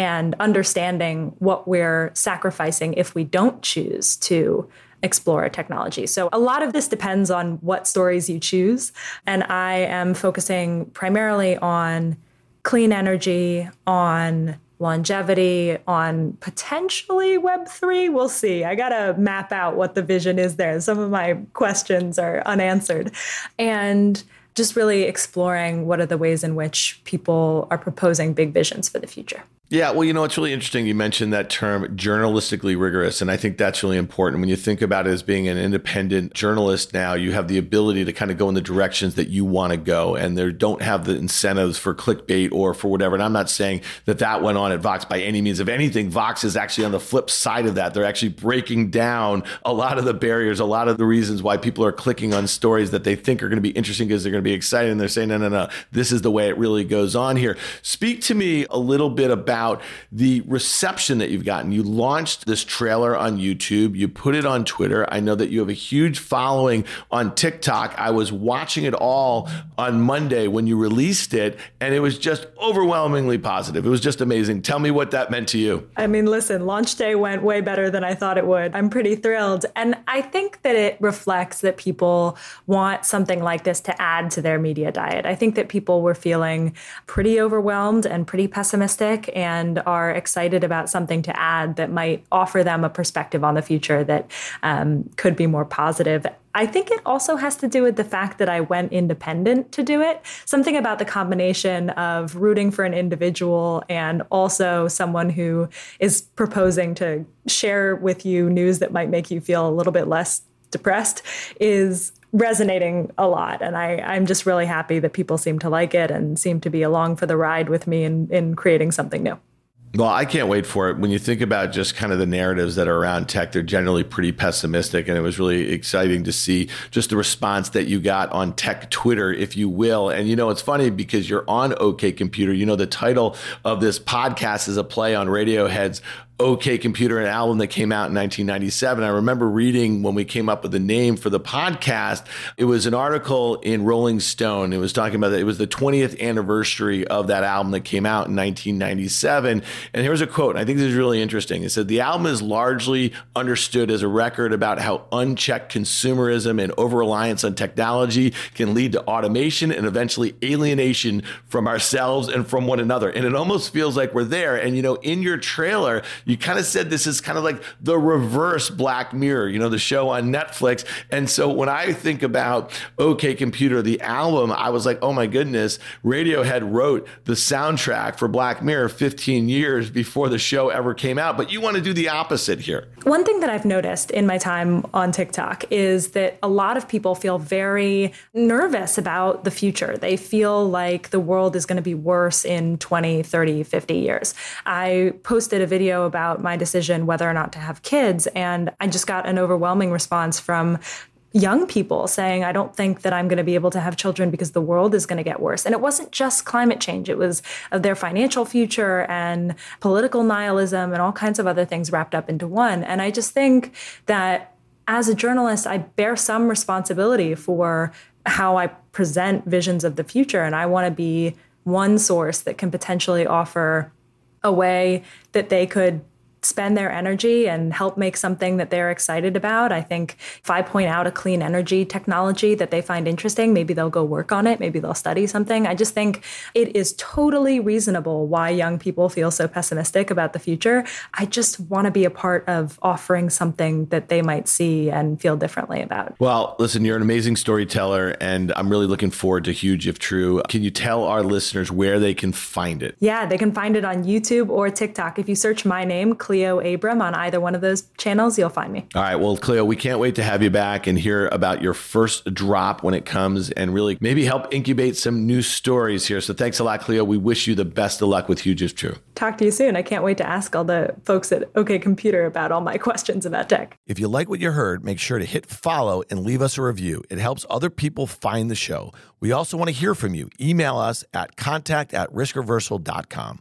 and understanding what we're sacrificing if we don't choose to explore a technology. So a lot of this depends on what stories you choose. And I am focusing primarily on clean energy, on longevity, on potentially Web3. We'll see. I got to map out what the vision is there. Some of my questions are unanswered. And just really exploring what are the ways in which people are proposing big visions for the future. Yeah, well, you know, it's really interesting. You mentioned that term journalistically rigorous. And I think that's really important. When you think about it as being an independent journalist now, you have the ability to kind of go in the directions that you want to go. And they don't have the incentives for clickbait or for whatever. And I'm not saying that that went on at Vox by any means. If anything, Vox is actually on the flip side of that. They're actually breaking down a lot of the barriers, a lot of the reasons why people are clicking on stories that they think are going to be interesting because they're going to be excited. And they're saying, no, no, no, this is the way it really goes on here. Speak to me a little bit about about the reception that you've gotten. You launched this trailer on YouTube, you put it on Twitter. I know that you have a huge following on TikTok. I was watching it all on Monday when you released it, and it was just overwhelmingly positive. It was just amazing. Tell me what that meant to you. I mean, listen, launch day went way better than I thought it would. I'm pretty thrilled. And I think that it reflects that people want something like this to add to their media diet. I think that people were feeling pretty overwhelmed and pretty pessimistic. And and are excited about something to add that might offer them a perspective on the future that um, could be more positive. I think it also has to do with the fact that I went independent to do it. Something about the combination of rooting for an individual and also someone who is proposing to share with you news that might make you feel a little bit less depressed is resonating a lot. And I, I'm just really happy that people seem to like it and seem to be along for the ride with me in, in creating something new. Well, I can't wait for it. When you think about just kind of the narratives that are around tech, they're generally pretty pessimistic. And it was really exciting to see just the response that you got on tech Twitter, if you will. And, you know, it's funny because you're on OK Computer. You know, the title of this podcast is a play on Radiohead's OK Computer, an album that came out in 1997. I remember reading when we came up with the name for the podcast. It was an article in Rolling Stone. It was talking about that it was the 20th anniversary of that album that came out in 1997. And here's a quote. I think this is really interesting. It said the album is largely understood as a record about how unchecked consumerism and over reliance on technology can lead to automation and eventually alienation from ourselves and from one another. And it almost feels like we're there. And you know, in your trailer you kind of said this is kind of like the reverse Black Mirror, you know, the show on Netflix. And so when I think about OK Computer, the album, I was like, oh my goodness, Radiohead wrote the soundtrack for Black Mirror 15 years before the show ever came out. But you want to do the opposite here. One thing that I've noticed in my time on TikTok is that a lot of people feel very nervous about the future. They feel like the world is going to be worse in 20, 30, 50 years. I posted a video about about my decision whether or not to have kids. And I just got an overwhelming response from young people saying, I don't think that I'm going to be able to have children because the world is going to get worse. And it wasn't just climate change, it was of their financial future and political nihilism and all kinds of other things wrapped up into one. And I just think that as a journalist, I bear some responsibility for how I present visions of the future. And I want to be one source that can potentially offer a way that they could spend their energy and help make something that they're excited about. I think if I point out a clean energy technology that they find interesting, maybe they'll go work on it, maybe they'll study something. I just think it is totally reasonable why young people feel so pessimistic about the future. I just want to be a part of offering something that they might see and feel differently about. Well, listen, you're an amazing storyteller and I'm really looking forward to Huge if True. Can you tell our listeners where they can find it? Yeah, they can find it on YouTube or TikTok. If you search my name, Cleo Abram on either one of those channels, you'll find me. All right. Well, Cleo, we can't wait to have you back and hear about your first drop when it comes and really maybe help incubate some new stories here. So thanks a lot, Cleo. We wish you the best of luck with Huge if True. Talk to you soon. I can't wait to ask all the folks at OK Computer about all my questions about tech. If you like what you heard, make sure to hit follow and leave us a review. It helps other people find the show. We also want to hear from you. Email us at contact at riskreversal.com.